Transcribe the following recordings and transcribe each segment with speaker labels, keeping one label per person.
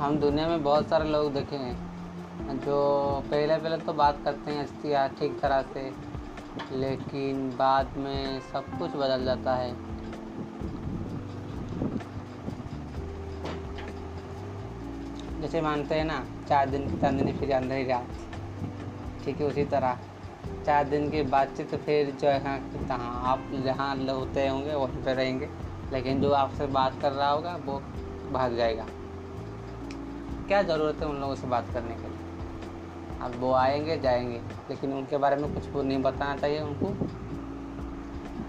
Speaker 1: हम दुनिया में बहुत सारे लोग देखे हैं। जो पहले पहले तो बात करते हैं अच्छी ठीक तरह से। लेकिन बाद में सब कुछ बदल जाता है। जैसे मानते हैं ना, चार दिन की चांदनी, फिर अंधेरी रात। ठीक है, उसी तरह। चार दिन की बातचीत फिर जो है कहाँ आप जहाँ होते होंगे, वहीं पर रहेंगे। लेकिन जो आपसे बात कर रहा होगा, वो भाग जाएगा। क्या ज़रूरत है उन लोगों से बात करने के लिए? अब वो आएँगे, जाएँगे। लेकिन उनके बारे में कुछ नहीं बताना चाहिए उनको।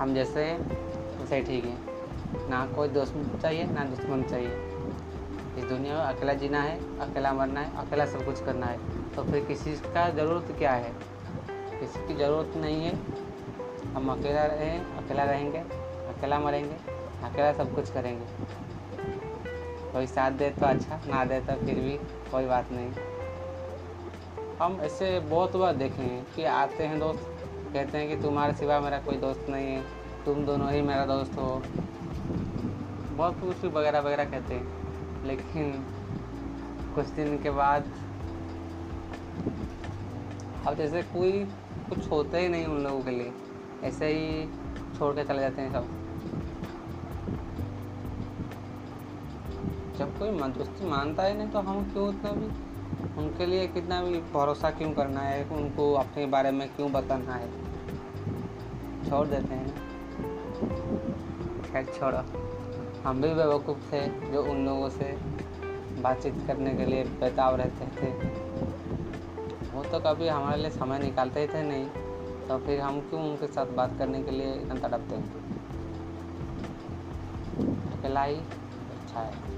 Speaker 1: हम जैसे हैं वैसे ठीक है। ना कोई दोस्त चाहिए, ना दुश्मन चाहिए। इस दुनिया में अकेला जीना है, अकेला मरना है, अकेला सब कुछ करना है। तो फिर किसी का ज़रूरत क्या है? किसी की ज़रूरत नहीं है। हम अकेला रहें अकेला रहेंगे, अकेला मरेंगे, अकेला सब कुछ करेंगे। कोई साथ दे तो अच्छा ना दे तो फिर भी कोई बात नहीं। हम ऐसे बहुत बार देखे हैं कि आते हैं दोस्त, कहते हैं कि तुम्हारे सिवा मेरा कोई दोस्त नहीं है, तुम दोनों ही मेरा दोस्त हो। बहुत कुछ वगैरह वगैरह कहते हैं, लेकिन कुछ दिन के बाद अब जैसे कोई कुछ होता ही नहीं उन लोगों के लिए, ऐसे ही छोड़ के चले जाते हैं सब। जब कोई दोस्ती मानता ही नहीं तो हम क्यों उतना भी? उनके लिए कितना भी भरोसा क्यों करना है? उनको अपने बारे में क्यों बताना है? छोड़ देते हैं खैर, छोड़ो। हम भी बेवकूफ़ थे, जो उन लोगों से बातचीत करने के लिए बेताब रहते थे। वो तो कभी हमारे लिए समय निकालते ही थे नहीं तो फिर हम क्यों उनके साथ बात करने के लिए इतना तड़पते हैं? अकेला ही अच्छा है।